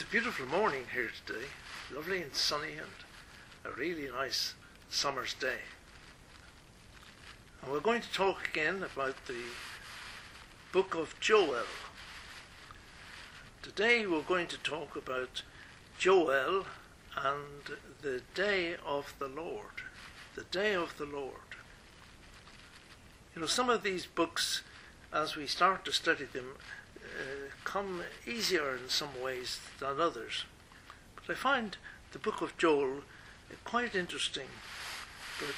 It's a beautiful morning here today, lovely and sunny, and a really nice summer's day. And we're going to talk again about the book of Joel. Today we're going to talk about Joel and the day of the Lord. The day of the Lord. You know, some of these books, as we start to study them, Uh, come easier in some ways than others. But I find the book of Joel uh, quite interesting, but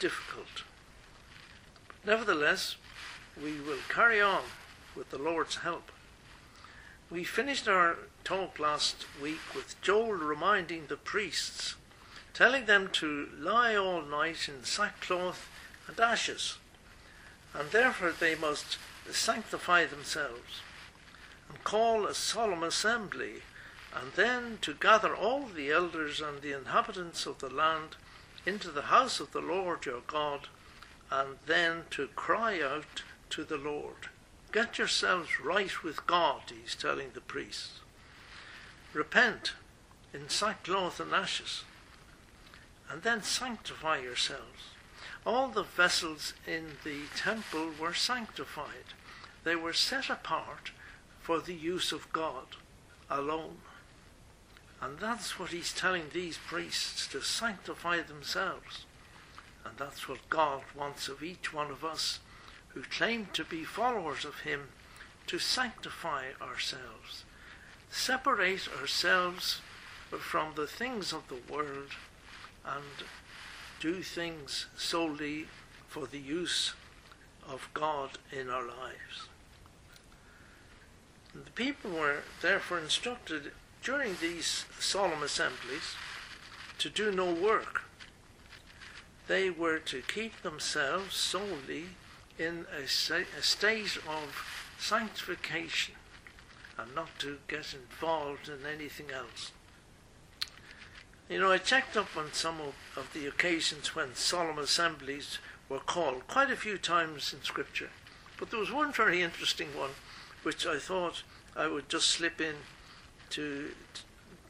difficult. Nevertheless, we will carry on with the Lord's help. We finished our talk last week with Joel reminding the priests, telling them to lie all night in sackcloth and ashes, and therefore they must sanctify themselves and call a solemn assembly, and then to gather all the elders and the inhabitants of the land into the house of the Lord your God, and then to cry out to the Lord. Get yourselves right with God, he's telling the priests. Repent in sackcloth and ashes, and then sanctify yourselves. All the vessels in the temple were sanctified. They were set apart for the use of God alone. And that's what he's telling these priests to sanctify themselves. And that's what God wants of each one of us who claim to be followers of him to sanctify ourselves, separate ourselves from the things of the world and do things solely for the use of God in our lives. The people were therefore instructed during these solemn assemblies to do no work. They were to keep themselves solely in a, a state of sanctification and not to get involved in anything else. You know, I checked up on some of, of, the occasions when solemn assemblies were called quite a few times in Scripture, but there was one very interesting one which I thought I would just slip in to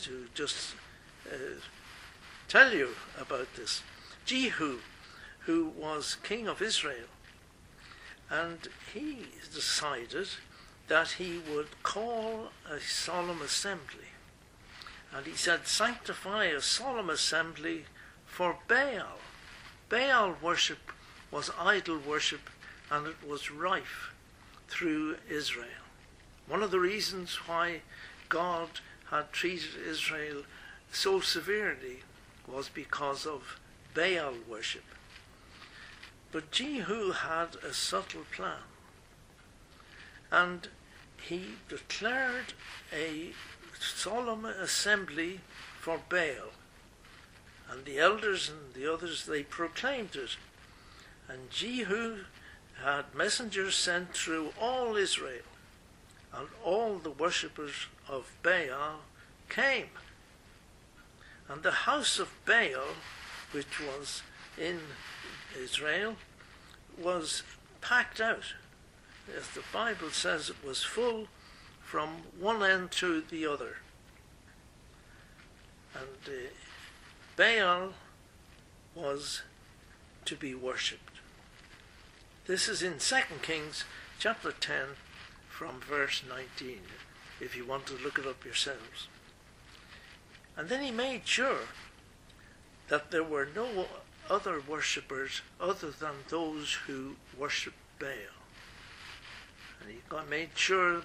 to just uh, tell you about this. Jehu, who was king of Israel, and he decided that he would call a solemn assembly. And he said, Sanctify a solemn assembly for Baal. Baal worship was idol worship, and it was rife through Israel. One of the reasons why God had treated Israel so severely was because of Baal worship. But Jehu had a subtle plan, and he declared a solemn assembly for Baal. And the elders and the others, they proclaimed it. And Jehu had messengers sent through all Israel and all the worshippers of Baal came. And the house of Baal, which was in Israel, was packed out. As the Bible says, it was full from one end to the other. And uh, Baal was to be worshipped. This is in 2 Kings chapter 10 from verse 19, if you want to look it up yourselves. And then he made sure that there were no other worshippers other than those who worshipped Baal. And he made sure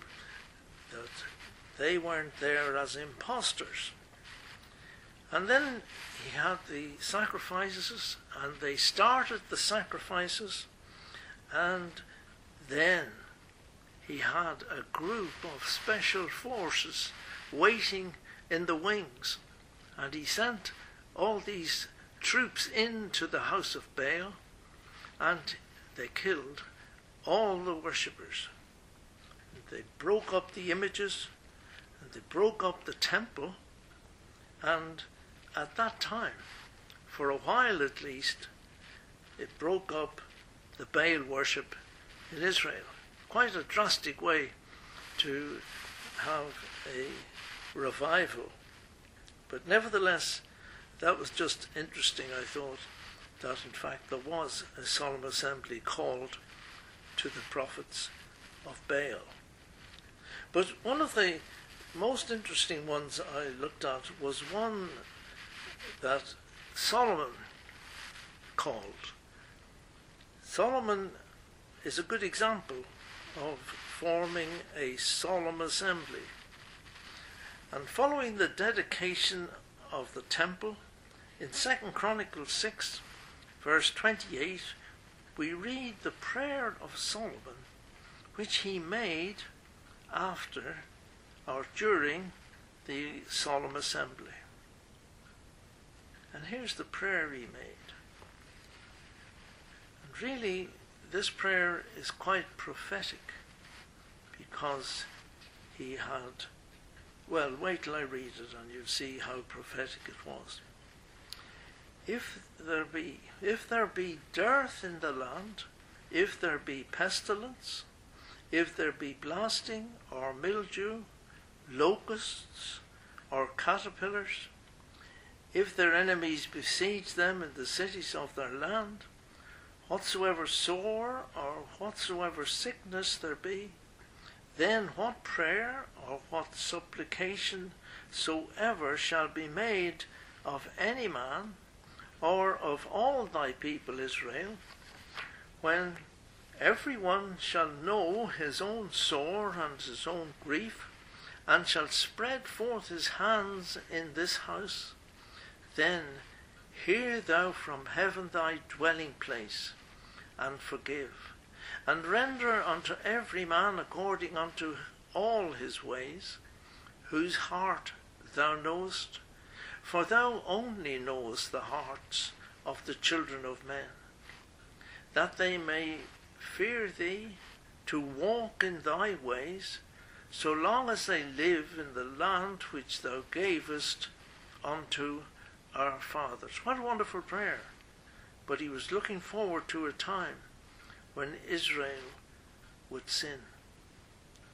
they weren't there as impostors. And then he had the sacrifices, and they started the sacrifices, and then he had a group of special forces waiting in the wings. And he sent all these troops into the house of Baal and they killed all the worshippers. They broke up the images and they broke up the temple. And at that time, for a while at least, it broke up the Baal worship in Israel quite a drastic way to have a revival. But nevertheless, that was just interesting, I thought, that in fact there was a solemn assembly called to the prophets of Baal. But one of the most interesting ones I looked at was one that Solomon called. Solomon is a good example of forming a solemn assembly. And following the dedication of the temple, in 2 Chronicles 6, verse 28, we read the prayer of Solomon, which he made after or during the solemn assembly. And here's the prayer he made. And really, this prayer is quite prophetic because he had, well, wait till I read it and you'll see how prophetic it was. If there be, if there be dearth in the land, if there be pestilence, if there be blasting or mildew, locusts or caterpillars, if their enemies besiege them in the cities of their land, whatsoever sore or whatsoever sickness there be, then what prayer or what supplication soever shall be made of any man or of all thy people Israel, when every one shall know his own sore and his own grief, and shall spread forth his hands in this house, then hear thou from heaven thy dwelling place, and forgive, and render unto every man according unto all his ways, whose heart thou knowest, for thou only knowest the hearts of the children of men, that they may fear thee, to walk in thy ways, so long as they live in the land which thou gavest unto our fathers. What a wonderful prayer. But he was looking forward to a time when Israel would sin.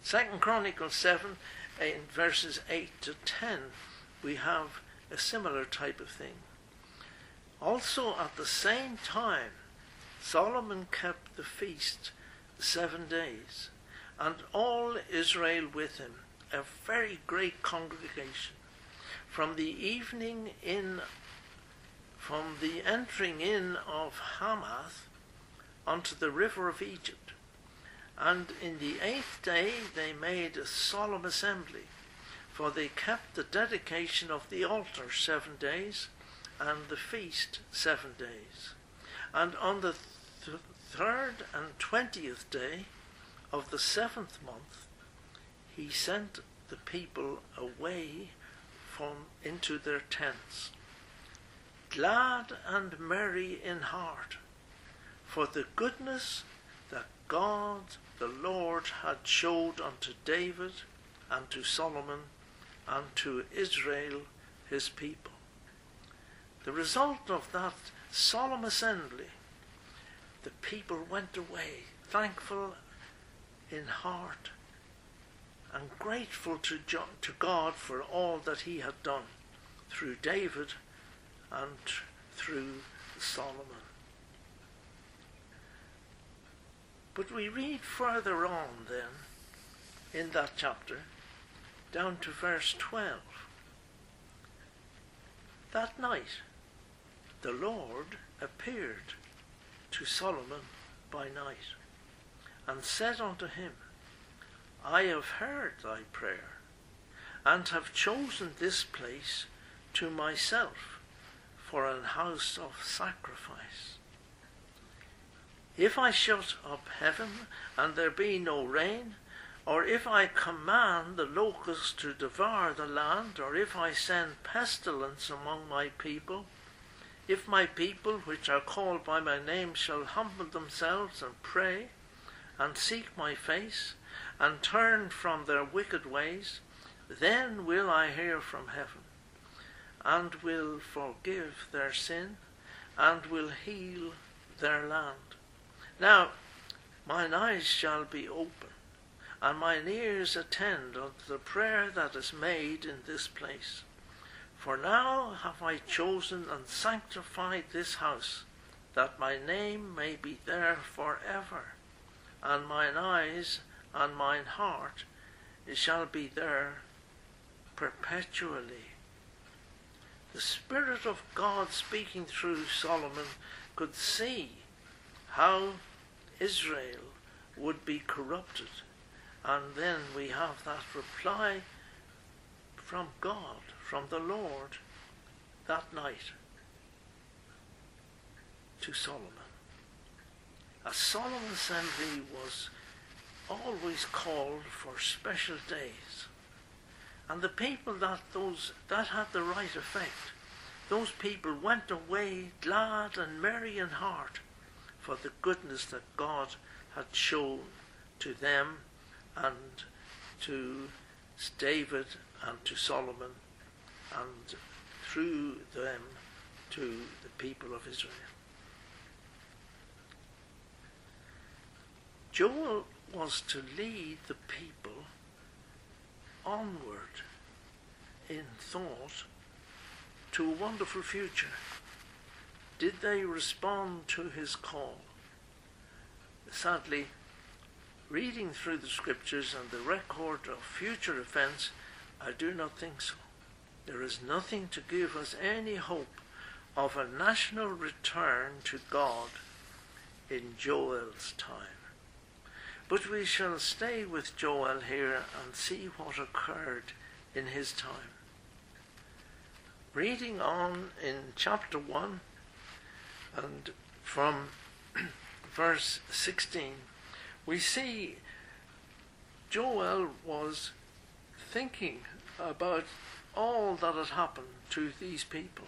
Second Chronicles 7, in verses 8 to 10, we have a similar type of thing. Also, at the same time, Solomon kept the feast seven days, and all Israel with him, a very great congregation from the evening in, from the entering in of Hamath unto the river of Egypt. And in the eighth day they made a solemn assembly, for they kept the dedication of the altar seven days, and the feast seven days. And on the th- third and twentieth day of the seventh month, he sent the people away from into their tents, glad and merry in heart, for the goodness that God the Lord had showed unto David and to Solomon and to Israel his people. The result of that solemn assembly, the people went away thankful in heart and grateful to, to God for all that he had done through David and through Solomon. But we read further on then in that chapter, down to verse 12. That night the Lord appeared to Solomon by night and said unto him, I have heard thy prayer, and have chosen this place to myself for an house of sacrifice. If I shut up heaven, and there be no rain, or if I command the locusts to devour the land, or if I send pestilence among my people, if my people, which are called by my name, shall humble themselves and pray, and seek my face, and turn from their wicked ways, then will I hear from heaven, and will forgive their sin, and will heal their land. Now, mine eyes shall be open, and mine ears attend unto the prayer that is made in this place. For now have I chosen and sanctified this house, that my name may be there for ever, and mine eyes and mine heart shall be there perpetually. The Spirit of God speaking through Solomon could see how Israel would be corrupted. And then we have that reply from God, from the Lord, that night to Solomon. A solemn assembly was always called for special days. And the people that those that had the right effect, those people went away glad and merry in heart for the goodness that God had shown to them and to David and to Solomon and through them to the people of Israel. Joel was to lead the people onward in thought to a wonderful future. Did they respond to his call? Sadly, reading through the scriptures and the record of future events, I do not think so. There is nothing to give us any hope of a national return to God in Joel's time. But we shall stay with Joel here and see what occurred in his time. Reading on in chapter 1 and from verse 16, we see Joel was thinking about all that had happened to these people.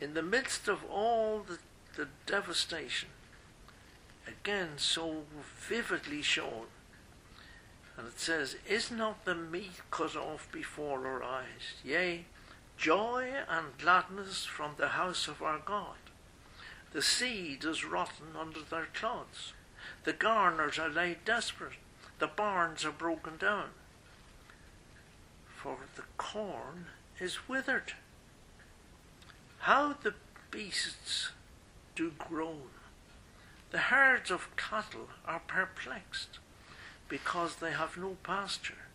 In the midst of all the, the devastation, again so vividly shown. And it says, Is not the meat cut off before our eyes? Yea, joy and gladness from the house of our God. The seed is rotten under their clods. The garners are laid desperate. The barns are broken down. For the corn is withered. How the beasts do groan the herds of cattle are perplexed, because they have no pasture.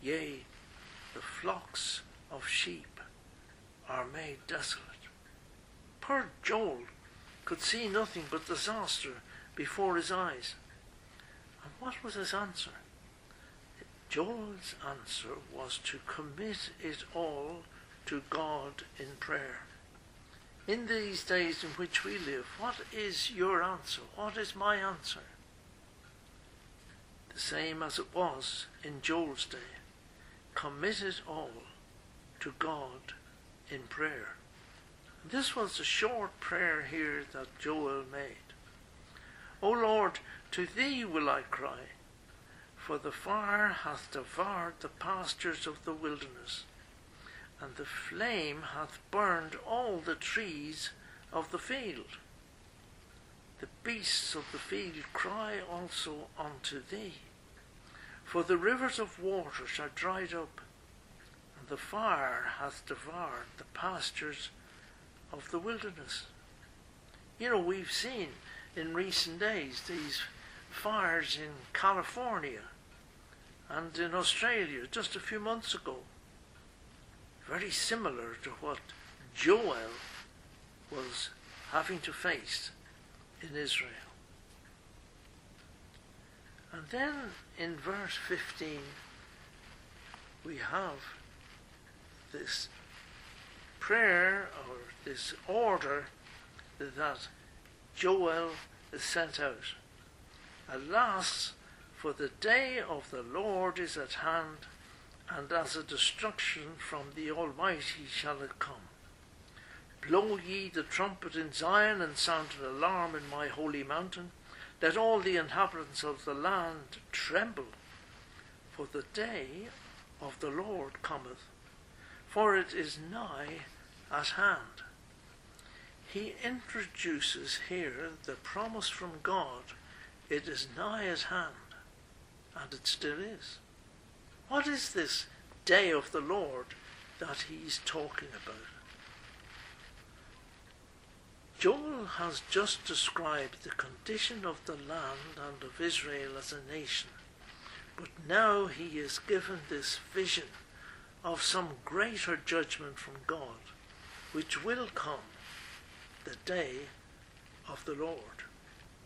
Yea, the flocks of sheep are made desolate. Poor Joel could see nothing but disaster before his eyes. And what was his answer? Joel's answer was to commit it all to God in prayer in these days in which we live, what is your answer? What is my answer? The same as it was in Joel's day. Commit it all to God in prayer. This was a short prayer here that Joel made. O Lord, to thee will I cry, for the fire hath devoured the pastures of the wilderness and the flame hath burned all the trees of the field. The beasts of the field cry also unto thee, for the rivers of waters are dried up, and the fire hath devoured the pastures of the wilderness. You know, we've seen in recent days these fires in California and in Australia just a few months ago very similar to what Joel was having to face in Israel. And then in verse 15, we have this prayer or this order that Joel is sent out. Alas, for the day of the Lord is at hand and as a destruction from the Almighty shall it come. Blow ye the trumpet in Zion, and sound an alarm in my holy mountain. Let all the inhabitants of the land tremble, for the day of the Lord cometh, for it is nigh at hand. He introduces here the promise from God, it is nigh at hand. And it still is. What is this day of the Lord that he's talking about? Joel has just described the condition of the land and of Israel as a nation, but now he is given this vision of some greater judgment from God, which will come the day of the Lord.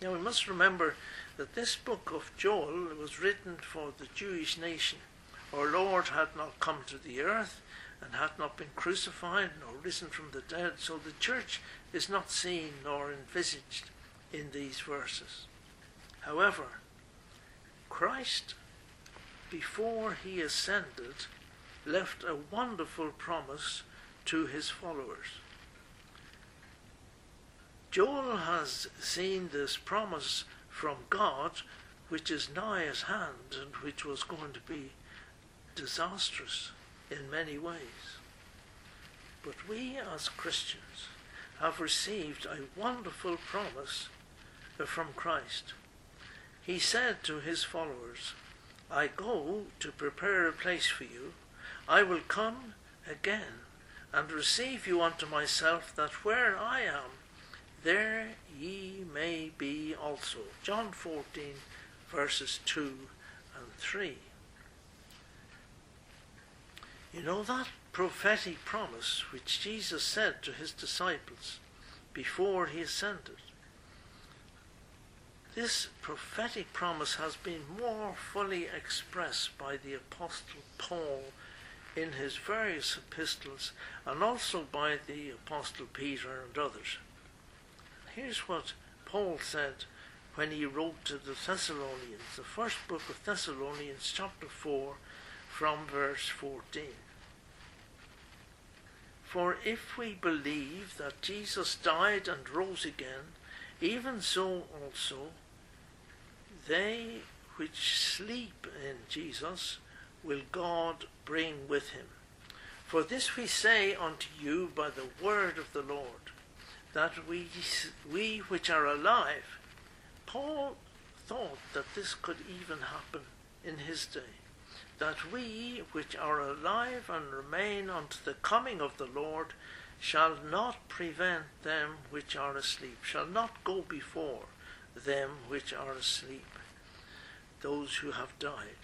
Now we must remember that this book of Joel was written for the Jewish nation. Our Lord had not come to the earth and had not been crucified nor risen from the dead, so the church is not seen nor envisaged in these verses. However, Christ, before he ascended, left a wonderful promise to his followers. Joel has seen this promise from God, which is nigh at hand and which was going to be disastrous in many ways. But we as Christians have received a wonderful promise from Christ. He said to his followers, I go to prepare a place for you. I will come again and receive you unto myself, that where I am, there ye may be also. John 14, verses 2 and 3. You know that prophetic promise which Jesus said to his disciples before he ascended. This prophetic promise has been more fully expressed by the Apostle Paul in his various epistles and also by the Apostle Peter and others. Here's what Paul said when he wrote to the Thessalonians, the first book of Thessalonians, chapter 4, from verse 14. For if we believe that Jesus died and rose again, even so also they which sleep in Jesus will God bring with him. For this we say unto you by the word of the Lord, that we, we which are alive, Paul thought that this could even happen in his day that we which are alive and remain unto the coming of the Lord shall not prevent them which are asleep, shall not go before them which are asleep, those who have died.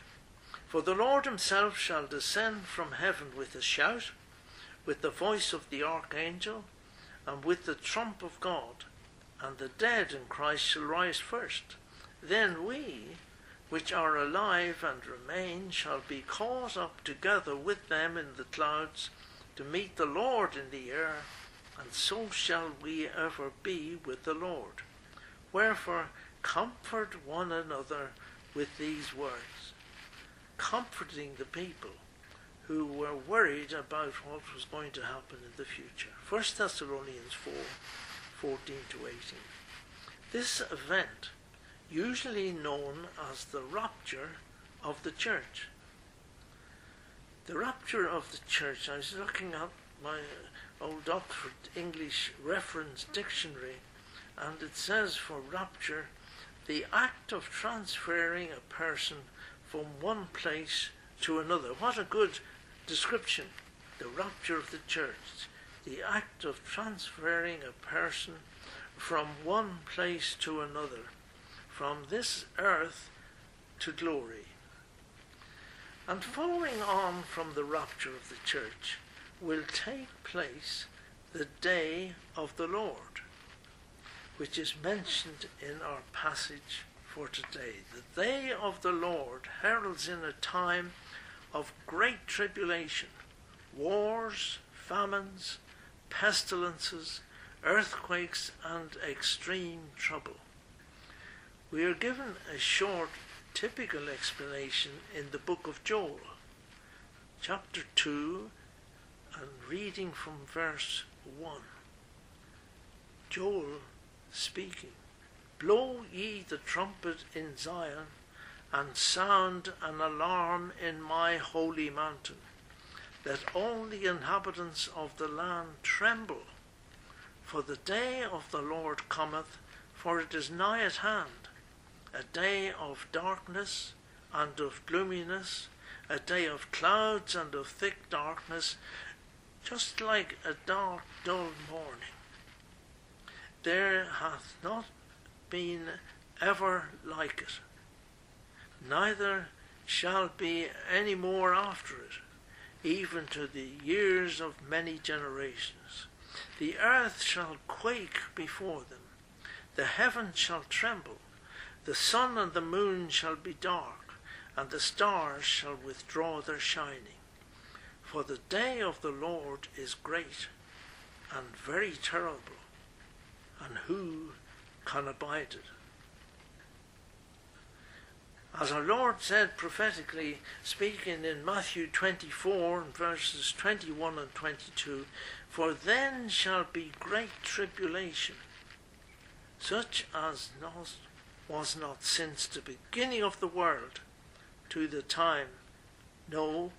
For the Lord himself shall descend from heaven with a shout, with the voice of the archangel, and with the trump of God, and the dead in Christ shall rise first. Then we, which are alive and remain shall be caught up together with them in the clouds to meet the Lord in the air, and so shall we ever be with the Lord. Wherefore, comfort one another with these words, comforting the people who were worried about what was going to happen in the future. 1 Thessalonians 4 14 to 18. This event usually known as the rapture of the church. The rapture of the church, I was looking at my old Oxford English Reference Dictionary, and it says for rapture, the act of transferring a person from one place to another. What a good description! The rapture of the church, the act of transferring a person from one place to another from this earth to glory. And following on from the rapture of the church will take place the day of the Lord, which is mentioned in our passage for today. The day of the Lord heralds in a time of great tribulation, wars, famines, pestilences, earthquakes, and extreme trouble. We are given a short, typical explanation in the book of Joel, chapter 2, and reading from verse 1. Joel speaking Blow ye the trumpet in Zion, and sound an alarm in my holy mountain. that all the inhabitants of the land tremble, for the day of the Lord cometh, for it is nigh at hand a day of darkness and of gloominess, a day of clouds and of thick darkness, just like a dark, dull morning. There hath not been ever like it, neither shall be any more after it, even to the years of many generations. The earth shall quake before them, the heavens shall tremble, the sun and the moon shall be dark, and the stars shall withdraw their shining. For the day of the Lord is great and very terrible, and who can abide it? As our Lord said prophetically, speaking in Matthew 24 verses 21 and 22, For then shall be great tribulation, such as was not since the beginning of the world to the time, no,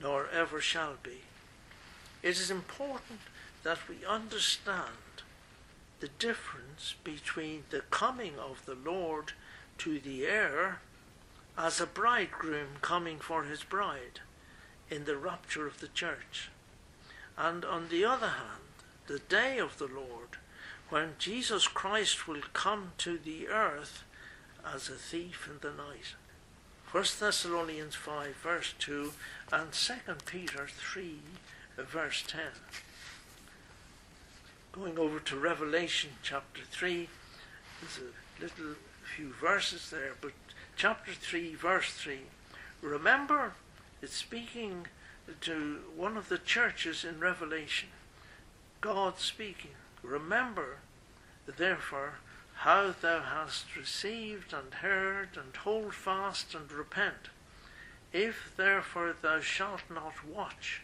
nor ever shall be. It is important that we understand the difference between the coming of the Lord to the air as a bridegroom coming for his bride in the rapture of the church. And on the other hand, the day of the Lord, when Jesus Christ will come to the earth as a thief in the night. 1 Thessalonians 5 verse 2 and 2 Peter 3 verse 10. Going over to Revelation chapter 3, there's a little few verses there, but chapter 3, verse 3. Remember, it's speaking to one of the churches in Revelation. God speaking. Remember, therefore, how thou hast received and heard, and hold fast and repent. If therefore thou shalt not watch,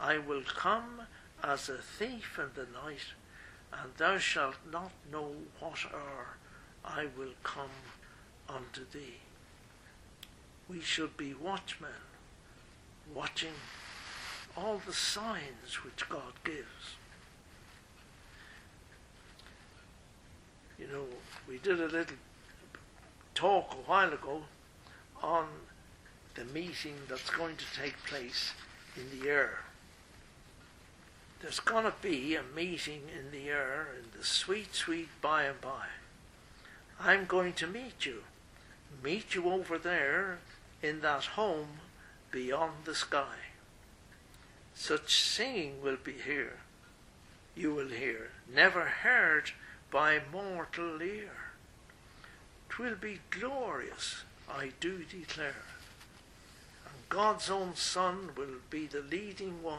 I will come as a thief in the night, and thou shalt not know what hour I will come unto thee. We should be watchmen, watching all the signs which God gives. You know, we did a little talk a while ago on the meeting that's going to take place in the air. There's going to be a meeting in the air in the sweet, sweet by and by. I'm going to meet you meet you over there in that home beyond the sky. Such singing will be here, you will hear, never heard by mortal ear. Twill be glorious, I do declare. And God's own Son will be the leading one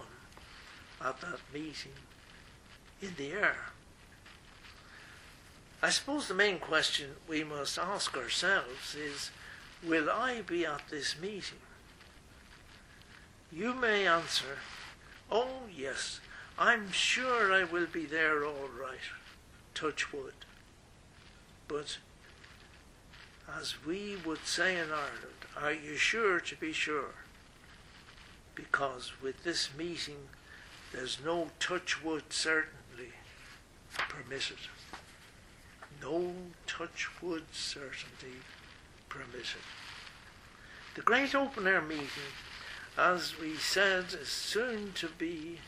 at that meeting in the air. I suppose the main question we must ask ourselves is Will I be at this meeting? You may answer, Oh, yes, I'm sure I will be there all right. Touch wood. But, as we would say in Ireland, are you sure to be sure? Because with this meeting, there's no touch wood certainly permitted no touch wood certainty permitted. The great open air meeting, as we said, is soon to be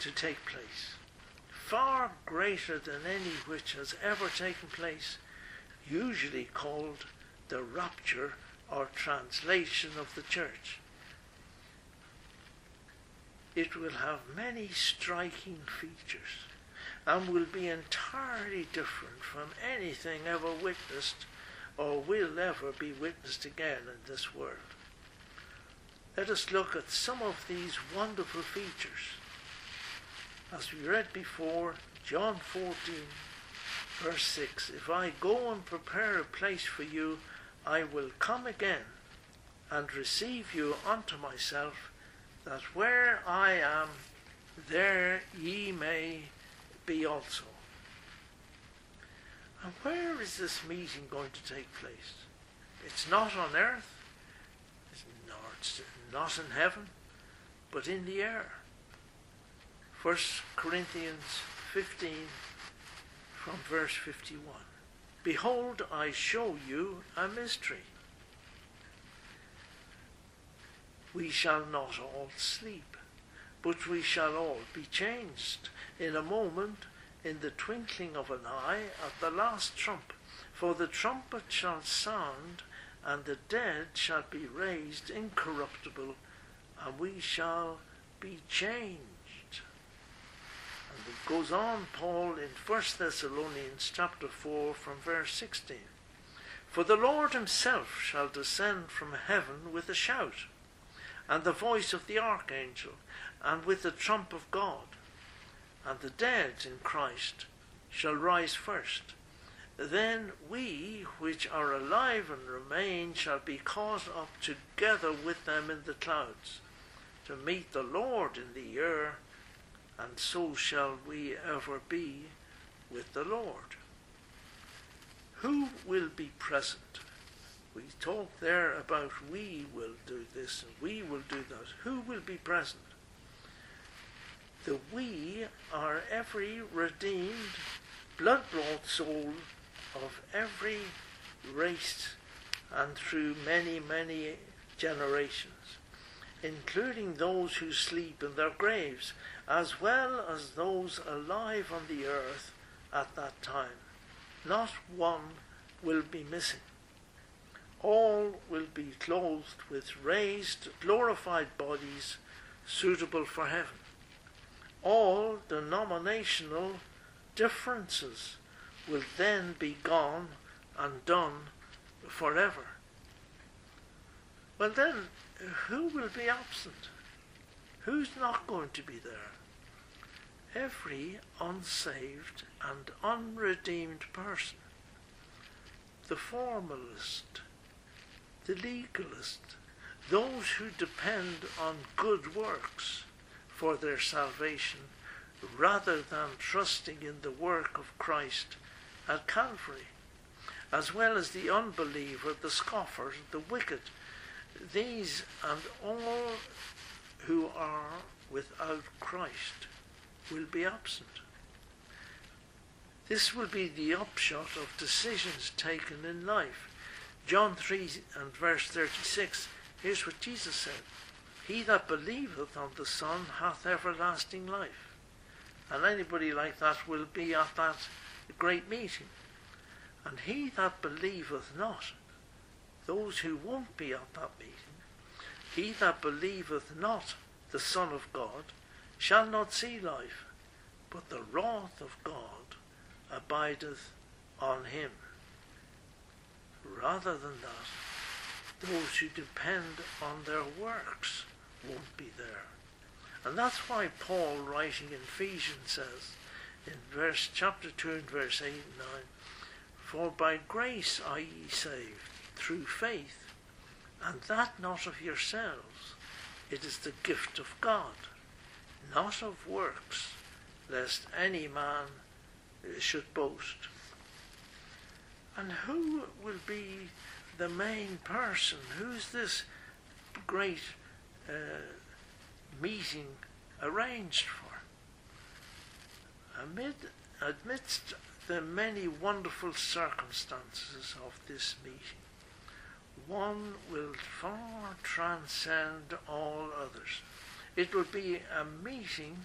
to take place. Far greater than any which has ever taken place, usually called the rapture or translation of the church. It will have many striking features and will be entirely different from anything ever witnessed or will ever be witnessed again in this world. Let us look at some of these wonderful features. As we read before, John 14, verse 6 If I go and prepare a place for you, I will come again and receive you unto myself, that where I am, there ye may be also. And where is this meeting going to take place? It's not on earth, it's not, it's not in heaven, but in the air. 1 Corinthians 15 from verse 51. Behold, I show you a mystery. we shall not all sleep, but we shall all be changed in a moment, in the twinkling of an eye, at the last trump. For the trumpet shall sound, and the dead shall be raised incorruptible, and we shall be changed. And it goes on, Paul, in 1 Thessalonians chapter 4 from verse 16. For the Lord himself shall descend from heaven with a shout, and the voice of the archangel, and with the trump of God. And the dead in Christ shall rise first. Then we which are alive and remain shall be caught up together with them in the clouds, to meet the Lord in the air, and so shall we ever be with the Lord. Who will be present? We talk there about we will do this and we will do that. Who will be present? The we are every redeemed, blood bought soul of every race and through many, many generations, including those who sleep in their graves, as well as those alive on the earth at that time. Not one will be missing. All will be clothed with raised, glorified bodies suitable for heaven. All denominational differences will then be gone and done forever. Well, then, who will be absent? Who's not going to be there? Every unsaved and unredeemed person. The formalist, the legalist, those who depend on good works for their salvation rather than trusting in the work of Christ at Calvary, as well as the unbeliever, the scoffer, the wicked, these and all who are without Christ will be absent. This will be the upshot of decisions taken in life. John 3 and verse 36, here's what Jesus said He that believeth on the Son hath everlasting life. And anybody like that will be at that great meeting. And he that believeth not, those who won't be at that meeting, he that believeth not the Son of God shall not see life, but the wrath of God abideth on him. Rather than that, those who depend on their works won't be there. And that's why Paul, writing in Ephesians, says in verse chapter 2 and verse 8 and 9, For by grace are ye saved, through faith, and that not of yourselves. It is the gift of God, not of works, lest any man should boast. And who will be the main person? Who's this great uh, meeting arranged for? Amid, amidst the many wonderful circumstances of this meeting, one will far transcend all others. It will be a meeting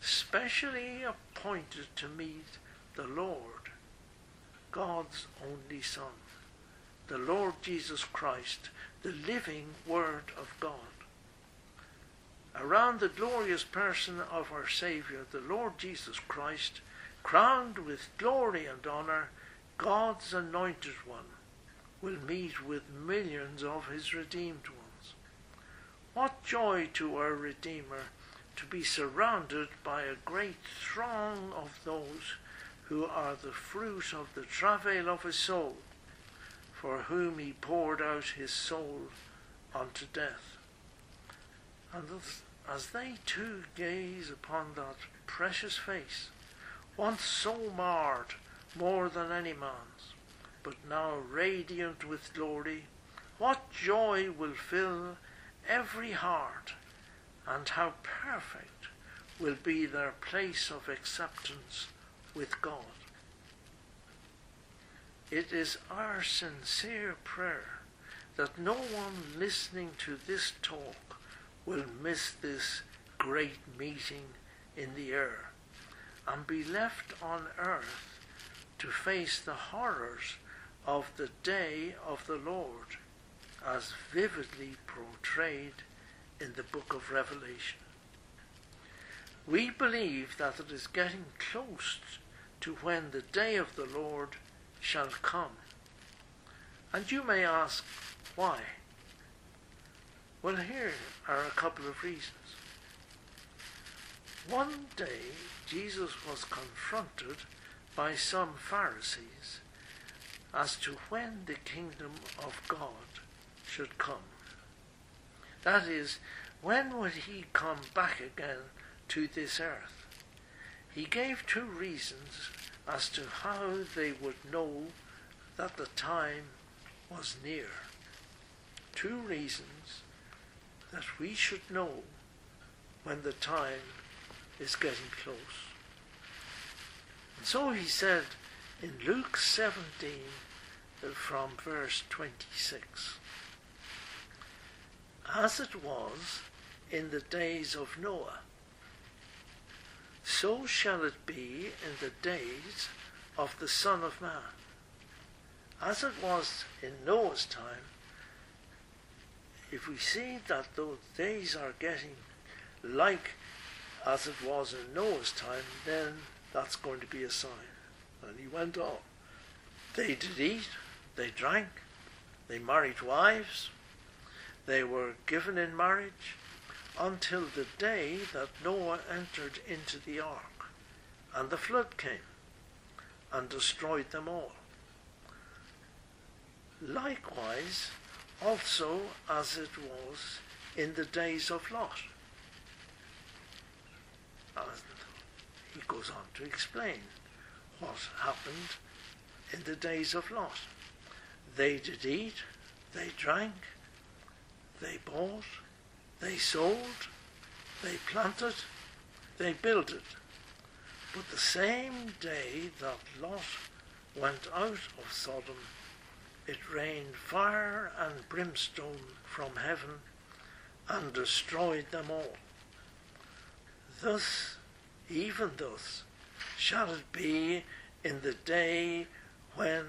specially appointed to meet the Lord, God's only Son, the Lord Jesus Christ, the living Word of God. Around the glorious person of our Saviour, the Lord Jesus Christ, crowned with glory and honour, God's anointed one will meet with millions of his redeemed ones. What joy to our Redeemer to be surrounded by a great throng of those who are the fruit of the travail of his soul, for whom he poured out his soul unto death. And as they too gaze upon that precious face, once so marred more than any man's, but now radiant with glory, what joy will fill every heart, and how perfect will be their place of acceptance with God. It is our sincere prayer that no one listening to this talk will miss this great meeting in the air and be left on earth to face the horrors of the day of the Lord as vividly portrayed in the book of Revelation. We believe that it is getting close to when the day of the Lord shall come. And you may ask, why? Well, here are a couple of reasons. One day, Jesus was confronted by some Pharisees as to when the kingdom of God should come. That is, when would he come back again to this earth? He gave two reasons as to how they would know that the time was near. Two reasons that we should know when the time is getting close. And so he said in Luke 17 uh, from verse 26 As it was in the days of Noah, so shall it be in the days of the Son of Man. As it was in Noah's time, if we see that those days are getting like as it was in Noah's time, then that's going to be a sign. And he went on. They did eat, they drank, they married wives, they were given in marriage until the day that Noah entered into the ark, and the flood came and destroyed them all. Likewise, also as it was in the days of Lot. And he goes on to explain what happened in the days of Lot. They did eat, they drank, they bought, they sold, they planted, they builded. But the same day that Lot went out of Sodom, it rained fire and brimstone from heaven and destroyed them all. Thus, even thus, shall it be in the day when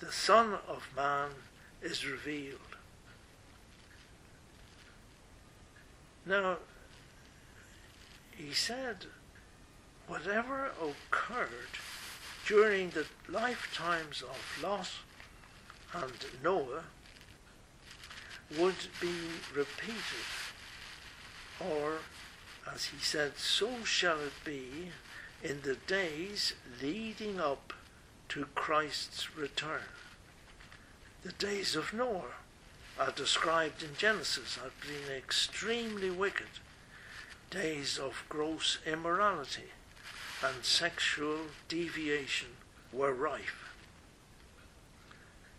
the Son of Man is revealed. Now, he said, whatever occurred during the lifetimes of Lot and Noah would be repeated, or, as he said, so shall it be in the days leading up to Christ's return. The days of Noah are described in Genesis as being extremely wicked, days of gross immorality and sexual deviation were rife.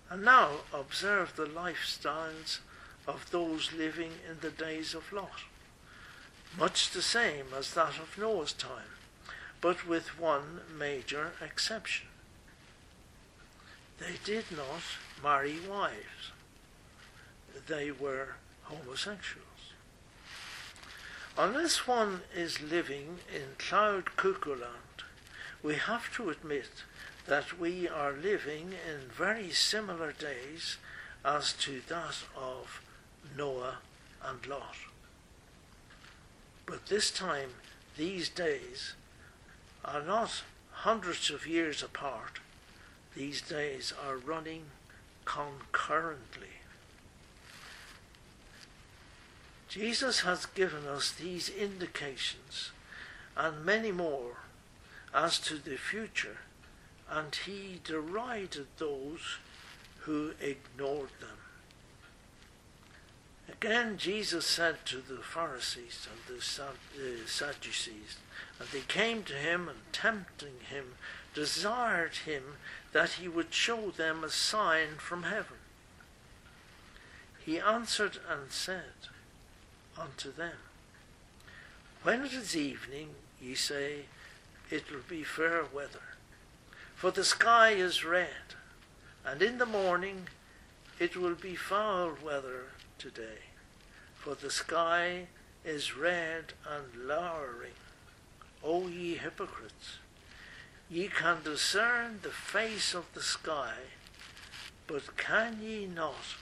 And now observe the lifestyles of those living in the days of Lot, much the same as that of Noah's time, but with one major exception. They did not marry wives they were homosexuals. Unless one is living in cloud cuckoo land, we have to admit that we are living in very similar days as to that of Noah and Lot. But this time, these days are not hundreds of years apart. These days are running concurrently. Jesus has given us these indications and many more as to the future, and he derided those who ignored them. Again, Jesus said to the Pharisees and the uh, Sadducees, and they came to him and tempting him, desired him that he would show them a sign from heaven. He answered and said, unto them. When it is evening, ye say, It will be fair weather, for the sky is red, and in the morning it will be foul weather today, for the sky is red and lowering. O ye hypocrites, ye can discern the face of the sky, but can ye not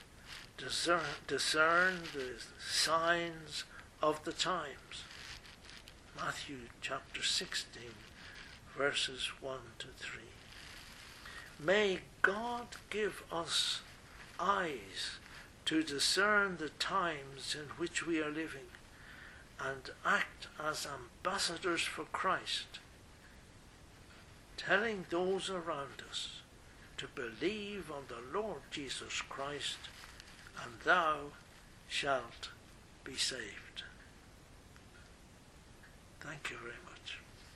discern, discern the signs of the times? Matthew chapter 16, verses 1 to 3. May God give us eyes to discern the times in which we are living and act as ambassadors for Christ, telling those around us to believe on the Lord Jesus Christ, and thou shalt be saved. Thank you very much.